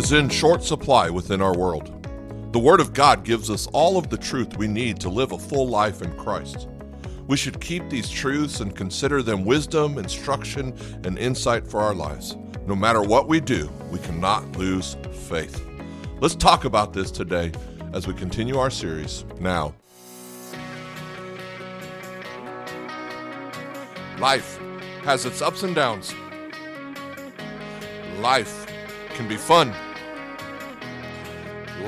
Is in short supply within our world. The Word of God gives us all of the truth we need to live a full life in Christ. We should keep these truths and consider them wisdom, instruction, and insight for our lives. No matter what we do, we cannot lose faith. Let's talk about this today as we continue our series now. Life has its ups and downs. Life can be fun.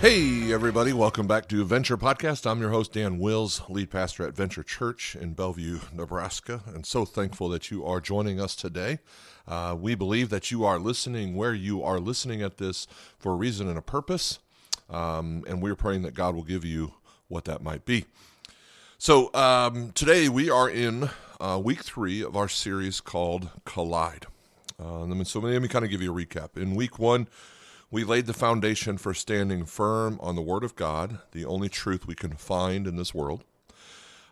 Hey, everybody, welcome back to Venture Podcast. I'm your host, Dan Wills, lead pastor at Venture Church in Bellevue, Nebraska, and so thankful that you are joining us today. Uh, we believe that you are listening where you are listening at this for a reason and a purpose, um, and we're praying that God will give you what that might be. So, um, today we are in uh, week three of our series called Collide. Uh, so, let me kind of give you a recap. In week one, we laid the foundation for standing firm on the Word of God, the only truth we can find in this world.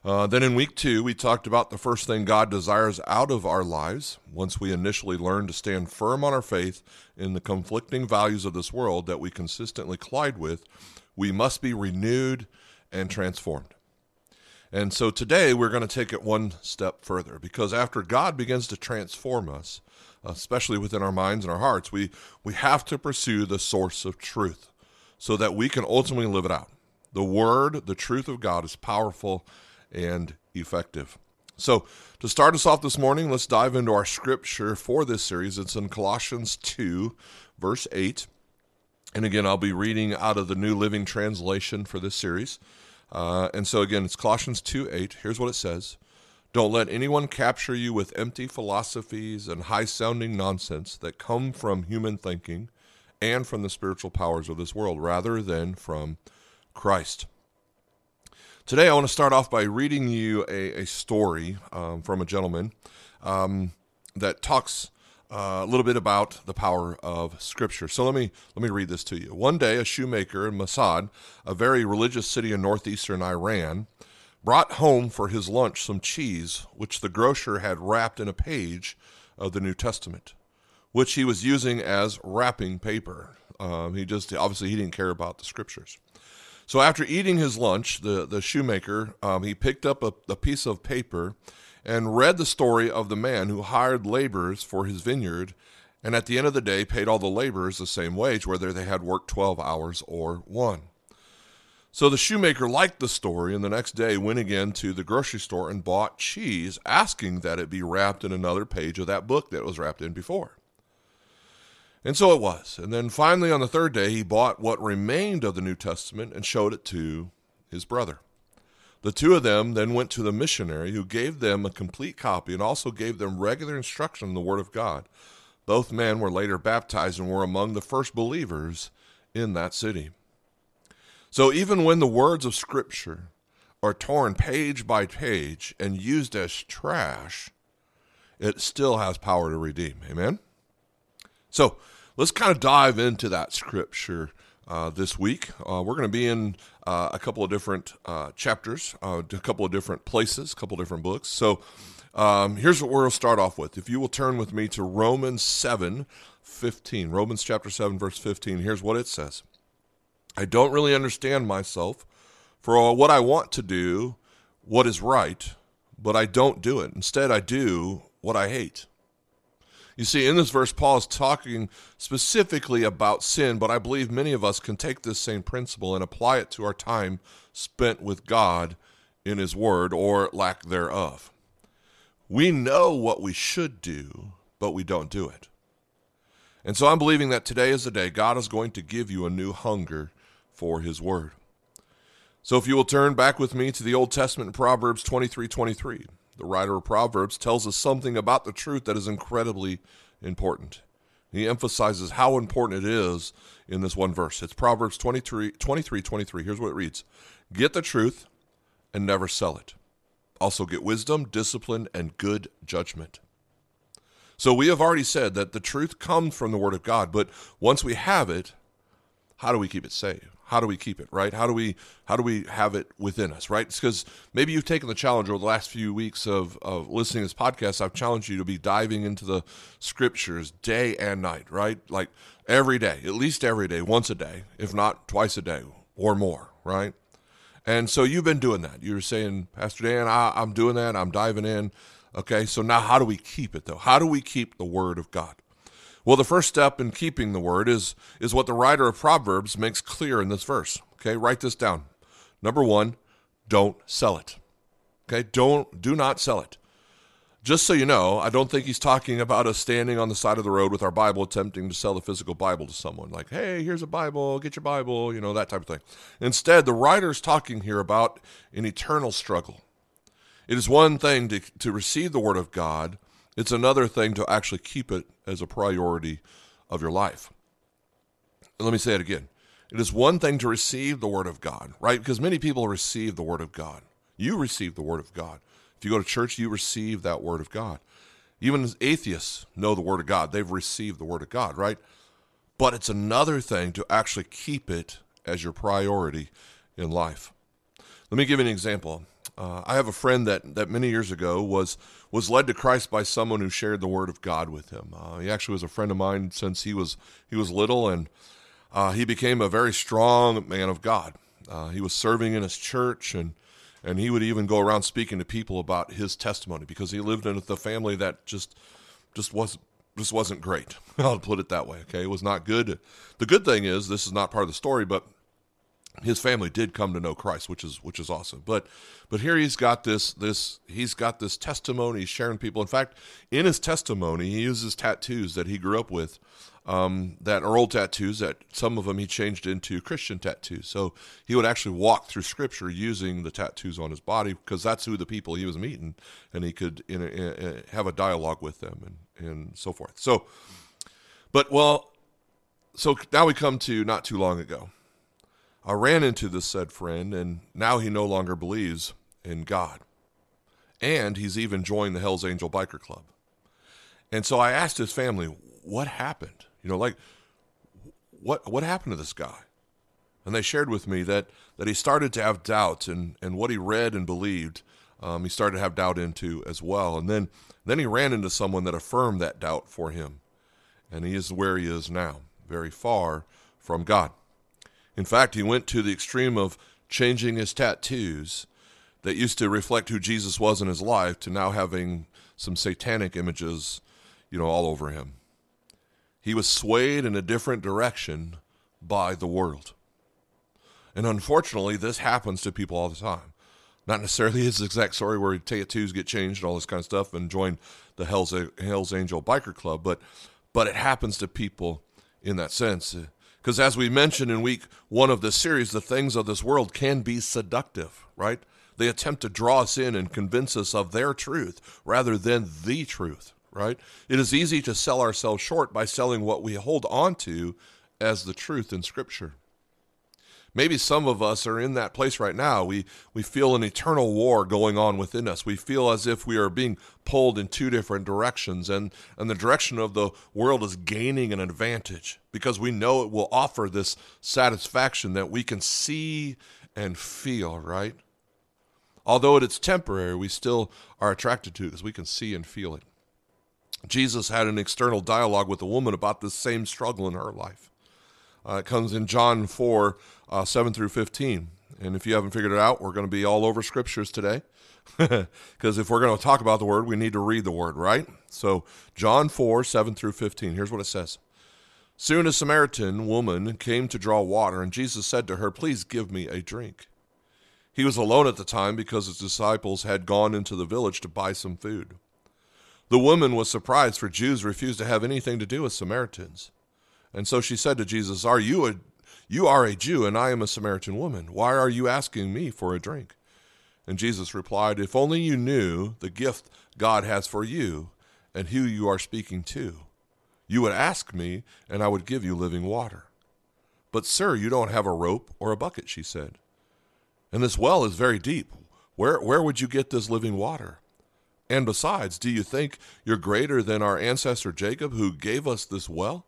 Uh, then in week two, we talked about the first thing God desires out of our lives once we initially learn to stand firm on our faith in the conflicting values of this world that we consistently collide with. We must be renewed and transformed. And so today we're going to take it one step further because after God begins to transform us, especially within our minds and our hearts, we, we have to pursue the source of truth so that we can ultimately live it out. The Word, the truth of God, is powerful and effective. So, to start us off this morning, let's dive into our scripture for this series. It's in Colossians 2, verse 8. And again, I'll be reading out of the New Living Translation for this series. Uh, and so, again, it's Colossians 2 8. Here's what it says don't let anyone capture you with empty philosophies and high sounding nonsense that come from human thinking and from the spiritual powers of this world rather than from Christ. Today, I want to start off by reading you a, a story um, from a gentleman um, that talks uh, a little bit about the power of Scripture. So let me let me read this to you. One day, a shoemaker in Mashhad, a very religious city in northeastern Iran, brought home for his lunch some cheese, which the grocer had wrapped in a page of the New Testament, which he was using as wrapping paper. Um, he just obviously he didn't care about the scriptures. So after eating his lunch, the the shoemaker um, he picked up a, a piece of paper and read the story of the man who hired laborers for his vineyard, and at the end of the day paid all the laborers the same wage, whether they had worked twelve hours or one. So the shoemaker liked the story and the next day went again to the grocery store and bought cheese, asking that it be wrapped in another page of that book that it was wrapped in before. And so it was. And then finally on the third day, he bought what remained of the New Testament and showed it to his brother. The two of them then went to the missionary who gave them a complete copy and also gave them regular instruction in the Word of God. Both men were later baptized and were among the first believers in that city. So even when the words of Scripture are torn page by page and used as trash, it still has power to redeem. Amen? So let's kind of dive into that Scripture. Uh, this week. Uh, we're going to be in uh, a couple of different uh, chapters, uh, a couple of different places, a couple of different books. So um, here's what we'll start off with. If you will turn with me to Romans 7 15, Romans chapter 7, verse 15, here's what it says. I don't really understand myself for uh, what I want to do, what is right, but I don't do it. Instead, I do what I hate. You see, in this verse, Paul is talking specifically about sin, but I believe many of us can take this same principle and apply it to our time spent with God in His Word or lack thereof. We know what we should do, but we don't do it. And so I'm believing that today is the day God is going to give you a new hunger for his word. So if you will turn back with me to the Old Testament Proverbs 23 23, the writer of Proverbs tells us something about the truth that is incredibly important. He emphasizes how important it is in this one verse. It's Proverbs 23 23. 23. Here's what it reads Get the truth and never sell it. Also, get wisdom, discipline, and good judgment. So we have already said that the truth comes from the Word of God, but once we have it, how do we keep it safe? How do we keep it right? How do we how do we have it within us? Right? Because maybe you've taken the challenge over the last few weeks of of listening to this podcast. I've challenged you to be diving into the scriptures day and night. Right? Like every day, at least every day, once a day, if not twice a day or more. Right? And so you've been doing that. You're saying, Pastor Dan, I, I'm doing that. I'm diving in. Okay, so now how do we keep it though? How do we keep the Word of God? Well, the first step in keeping the Word is is what the writer of Proverbs makes clear in this verse. Okay, write this down. Number one, don't sell it. Okay, don't do not sell it. Just so you know, I don't think he's talking about us standing on the side of the road with our Bible attempting to sell the physical Bible to someone. Like, hey, here's a Bible, get your Bible, you know, that type of thing. Instead, the writer's talking here about an eternal struggle. It is one thing to, to receive the Word of God, it's another thing to actually keep it as a priority of your life. And let me say it again. It is one thing to receive the Word of God, right? Because many people receive the Word of God. You receive the Word of God. If you go to church, you receive that Word of God. Even atheists know the Word of God. They've received the Word of God, right? But it's another thing to actually keep it as your priority in life. Let me give you an example. Uh, I have a friend that, that many years ago was was led to Christ by someone who shared the Word of God with him. Uh, he actually was a friend of mine since he was he was little, and uh, he became a very strong man of God. Uh, he was serving in his church, and and he would even go around speaking to people about his testimony because he lived in a family that just just was just wasn't great. I'll put it that way. Okay, it was not good. The good thing is this is not part of the story, but his family did come to know Christ, which is which is awesome. But but here he's got this this he's got this testimony he's sharing people. In fact, in his testimony, he uses tattoos that he grew up with, um, that are old tattoos. That some of them he changed into Christian tattoos. So he would actually walk through Scripture using the tattoos on his body because that's who the people he was meeting, and he could in a, in a, have a dialogue with them and and so forth. So, but well, so now we come to not too long ago. I ran into this said friend, and now he no longer believes in God. And he's even joined the Hells Angel Biker Club. And so I asked his family, what happened? You know, like, what, what happened to this guy? And they shared with me that, that he started to have doubt, and, and what he read and believed, um, he started to have doubt into as well. And then, then he ran into someone that affirmed that doubt for him. And he is where he is now, very far from God. In fact, he went to the extreme of changing his tattoos that used to reflect who Jesus was in his life to now having some satanic images, you know, all over him. He was swayed in a different direction by the world. And unfortunately, this happens to people all the time. Not necessarily his exact story where tattoos get changed and all this kind of stuff and join the Hell's, Hell's Angel Biker Club, but but it happens to people in that sense. Because as we mentioned in week one of this series, the things of this world can be seductive, right? They attempt to draw us in and convince us of their truth rather than the truth, right? It is easy to sell ourselves short by selling what we hold on to as the truth in Scripture. Maybe some of us are in that place right now. We, we feel an eternal war going on within us. We feel as if we are being pulled in two different directions, and, and the direction of the world is gaining an advantage because we know it will offer this satisfaction that we can see and feel, right? Although it's temporary, we still are attracted to it because we can see and feel it. Jesus had an external dialogue with a woman about this same struggle in her life. Uh, it comes in John 4 uh, 7 through 15. And if you haven't figured it out, we're going to be all over scriptures today. Because if we're going to talk about the word, we need to read the word, right? So, John 4 7 through 15. Here's what it says Soon a Samaritan woman came to draw water, and Jesus said to her, Please give me a drink. He was alone at the time because his disciples had gone into the village to buy some food. The woman was surprised, for Jews refused to have anything to do with Samaritans. And so she said to Jesus, Are you a you are a Jew, and I am a Samaritan woman. Why are you asking me for a drink? And Jesus replied, If only you knew the gift God has for you and who you are speaking to, you would ask me, and I would give you living water. But, sir, you don't have a rope or a bucket, she said. And this well is very deep. Where, where would you get this living water? And besides, do you think you're greater than our ancestor Jacob, who gave us this well?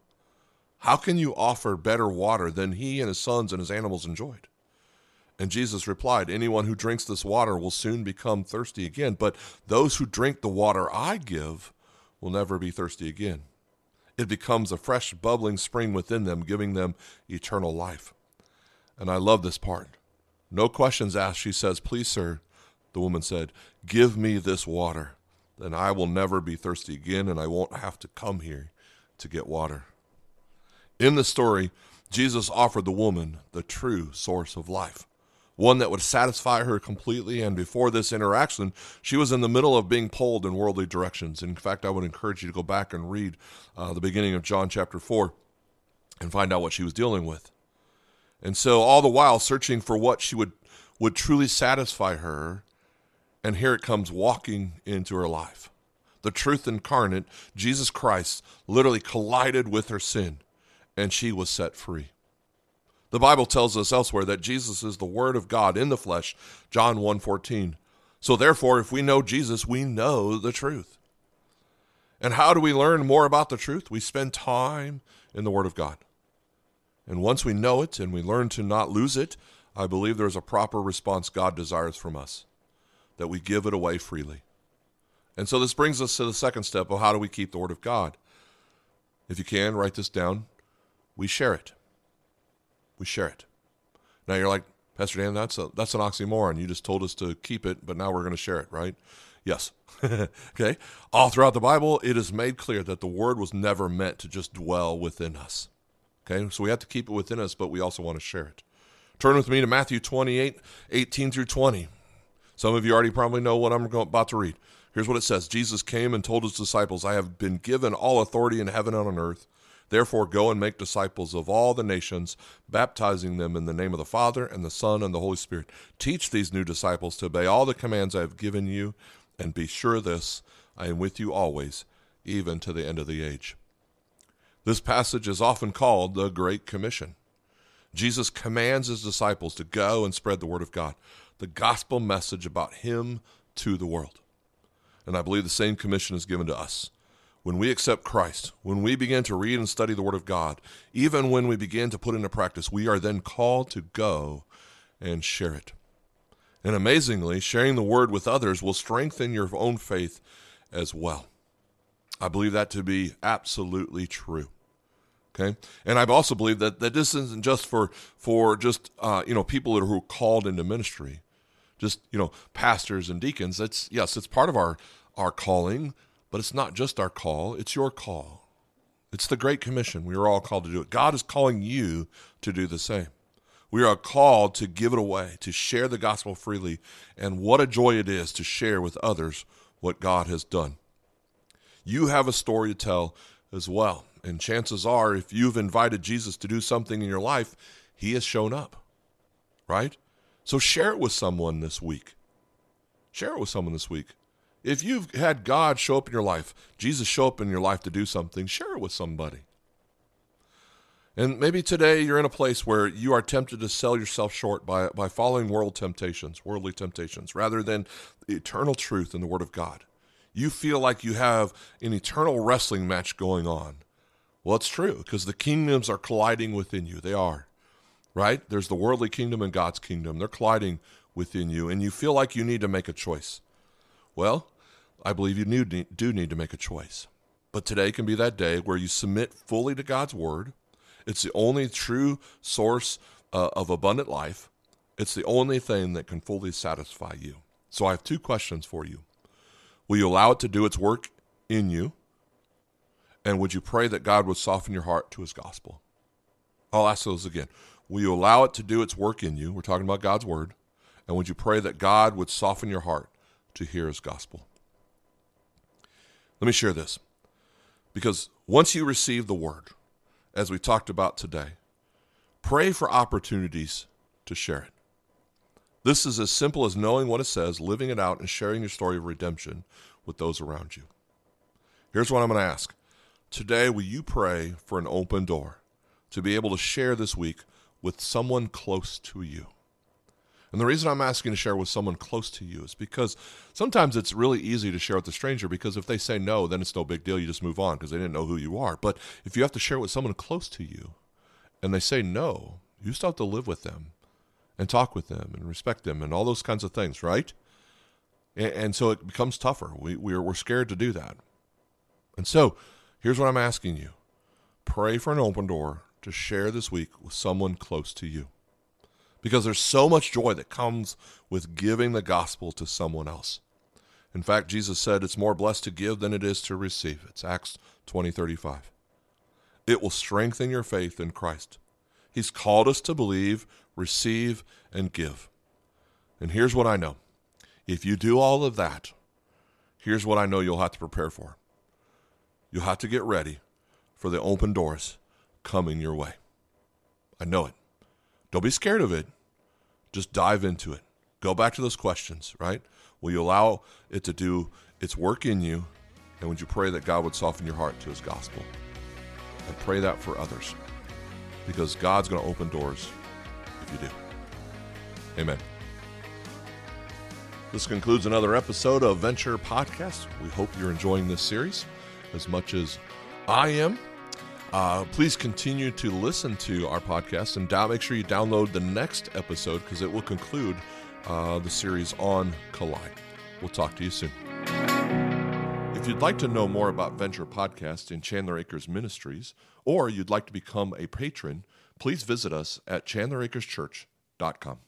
How can you offer better water than he and his sons and his animals enjoyed? And Jesus replied, Anyone who drinks this water will soon become thirsty again, but those who drink the water I give will never be thirsty again. It becomes a fresh, bubbling spring within them, giving them eternal life. And I love this part. No questions asked. She says, Please, sir, the woman said, Give me this water. Then I will never be thirsty again, and I won't have to come here to get water. In the story, Jesus offered the woman the true source of life, one that would satisfy her completely. And before this interaction, she was in the middle of being pulled in worldly directions. In fact, I would encourage you to go back and read uh, the beginning of John chapter 4 and find out what she was dealing with. And so, all the while searching for what she would, would truly satisfy her, and here it comes walking into her life. The truth incarnate, Jesus Christ, literally collided with her sin, and she was set free. The Bible tells us elsewhere that Jesus is the Word of God in the flesh, John 1:14. So therefore, if we know Jesus, we know the truth. And how do we learn more about the truth? We spend time in the Word of God. And once we know it and we learn to not lose it, I believe there's a proper response God desires from us that we give it away freely. And so this brings us to the second step of how do we keep the Word of God? If you can, write this down. We share it. We share it. Now you're like, Pastor Dan, that's a that's an oxymoron. You just told us to keep it, but now we're going to share it, right? Yes. okay. All throughout the Bible, it is made clear that the word was never meant to just dwell within us. Okay, so we have to keep it within us, but we also want to share it. Turn with me to Matthew 28 18 through 20. Some of you already probably know what I'm about to read. Here's what it says Jesus came and told his disciples, I have been given all authority in heaven and on earth. Therefore, go and make disciples of all the nations, baptizing them in the name of the Father, and the Son, and the Holy Spirit. Teach these new disciples to obey all the commands I have given you, and be sure this I am with you always, even to the end of the age. This passage is often called the Great Commission. Jesus commands his disciples to go and spread the word of God, the gospel message about him to the world. And I believe the same commission is given to us. When we accept Christ, when we begin to read and study the Word of God, even when we begin to put into practice, we are then called to go and share it. And amazingly, sharing the Word with others will strengthen your own faith as well. I believe that to be absolutely true. Okay, and I've also believed that, that this isn't just for for just uh, you know people who are called into ministry, just you know pastors and deacons. That's yes, it's part of our our calling, but it's not just our call; it's your call. It's the Great Commission. We are all called to do it. God is calling you to do the same. We are called to give it away, to share the gospel freely, and what a joy it is to share with others what God has done. You have a story to tell as well. And chances are, if you've invited Jesus to do something in your life, he has shown up, right? So share it with someone this week. Share it with someone this week. If you've had God show up in your life, Jesus show up in your life to do something, share it with somebody. And maybe today you're in a place where you are tempted to sell yourself short by, by following world temptations, worldly temptations, rather than the eternal truth in the Word of God. You feel like you have an eternal wrestling match going on well, it's true because the kingdoms are colliding within you. They are, right? There's the worldly kingdom and God's kingdom. They're colliding within you, and you feel like you need to make a choice. Well, I believe you do need to make a choice. But today can be that day where you submit fully to God's word. It's the only true source uh, of abundant life. It's the only thing that can fully satisfy you. So I have two questions for you. Will you allow it to do its work in you? And would you pray that God would soften your heart to his gospel? I'll ask those again. Will you allow it to do its work in you? We're talking about God's word. And would you pray that God would soften your heart to hear his gospel? Let me share this. Because once you receive the word, as we talked about today, pray for opportunities to share it. This is as simple as knowing what it says, living it out, and sharing your story of redemption with those around you. Here's what I'm going to ask Today, will you pray for an open door to be able to share this week with someone close to you? And the reason I'm asking to share with someone close to you is because sometimes it's really easy to share with a stranger because if they say no, then it's no big deal. You just move on because they didn't know who you are. But if you have to share with someone close to you and they say no, you still have to live with them and talk with them and respect them and all those kinds of things, right? And, and so it becomes tougher. We, we're, we're scared to do that. And so here's what I'm asking you pray for an open door to share this week with someone close to you. Because there's so much joy that comes with giving the gospel to someone else. In fact, Jesus said it's more blessed to give than it is to receive. It's Acts 20 35. It will strengthen your faith in Christ. He's called us to believe, receive, and give. And here's what I know if you do all of that, here's what I know you'll have to prepare for. You'll have to get ready for the open doors coming your way. I know it. Don't be scared of it. Just dive into it. Go back to those questions, right? Will you allow it to do its work in you? And would you pray that God would soften your heart to his gospel? And pray that for others. Because God's going to open doors if you do. Amen. This concludes another episode of Venture Podcast. We hope you're enjoying this series as much as I am. Uh, please continue to listen to our podcast and down, make sure you download the next episode because it will conclude uh, the series on Collide. We'll talk to you soon. If you'd like to know more about Venture Podcast in Chandler Acres Ministries, or you'd like to become a patron, please visit us at chandleracreschurch.com.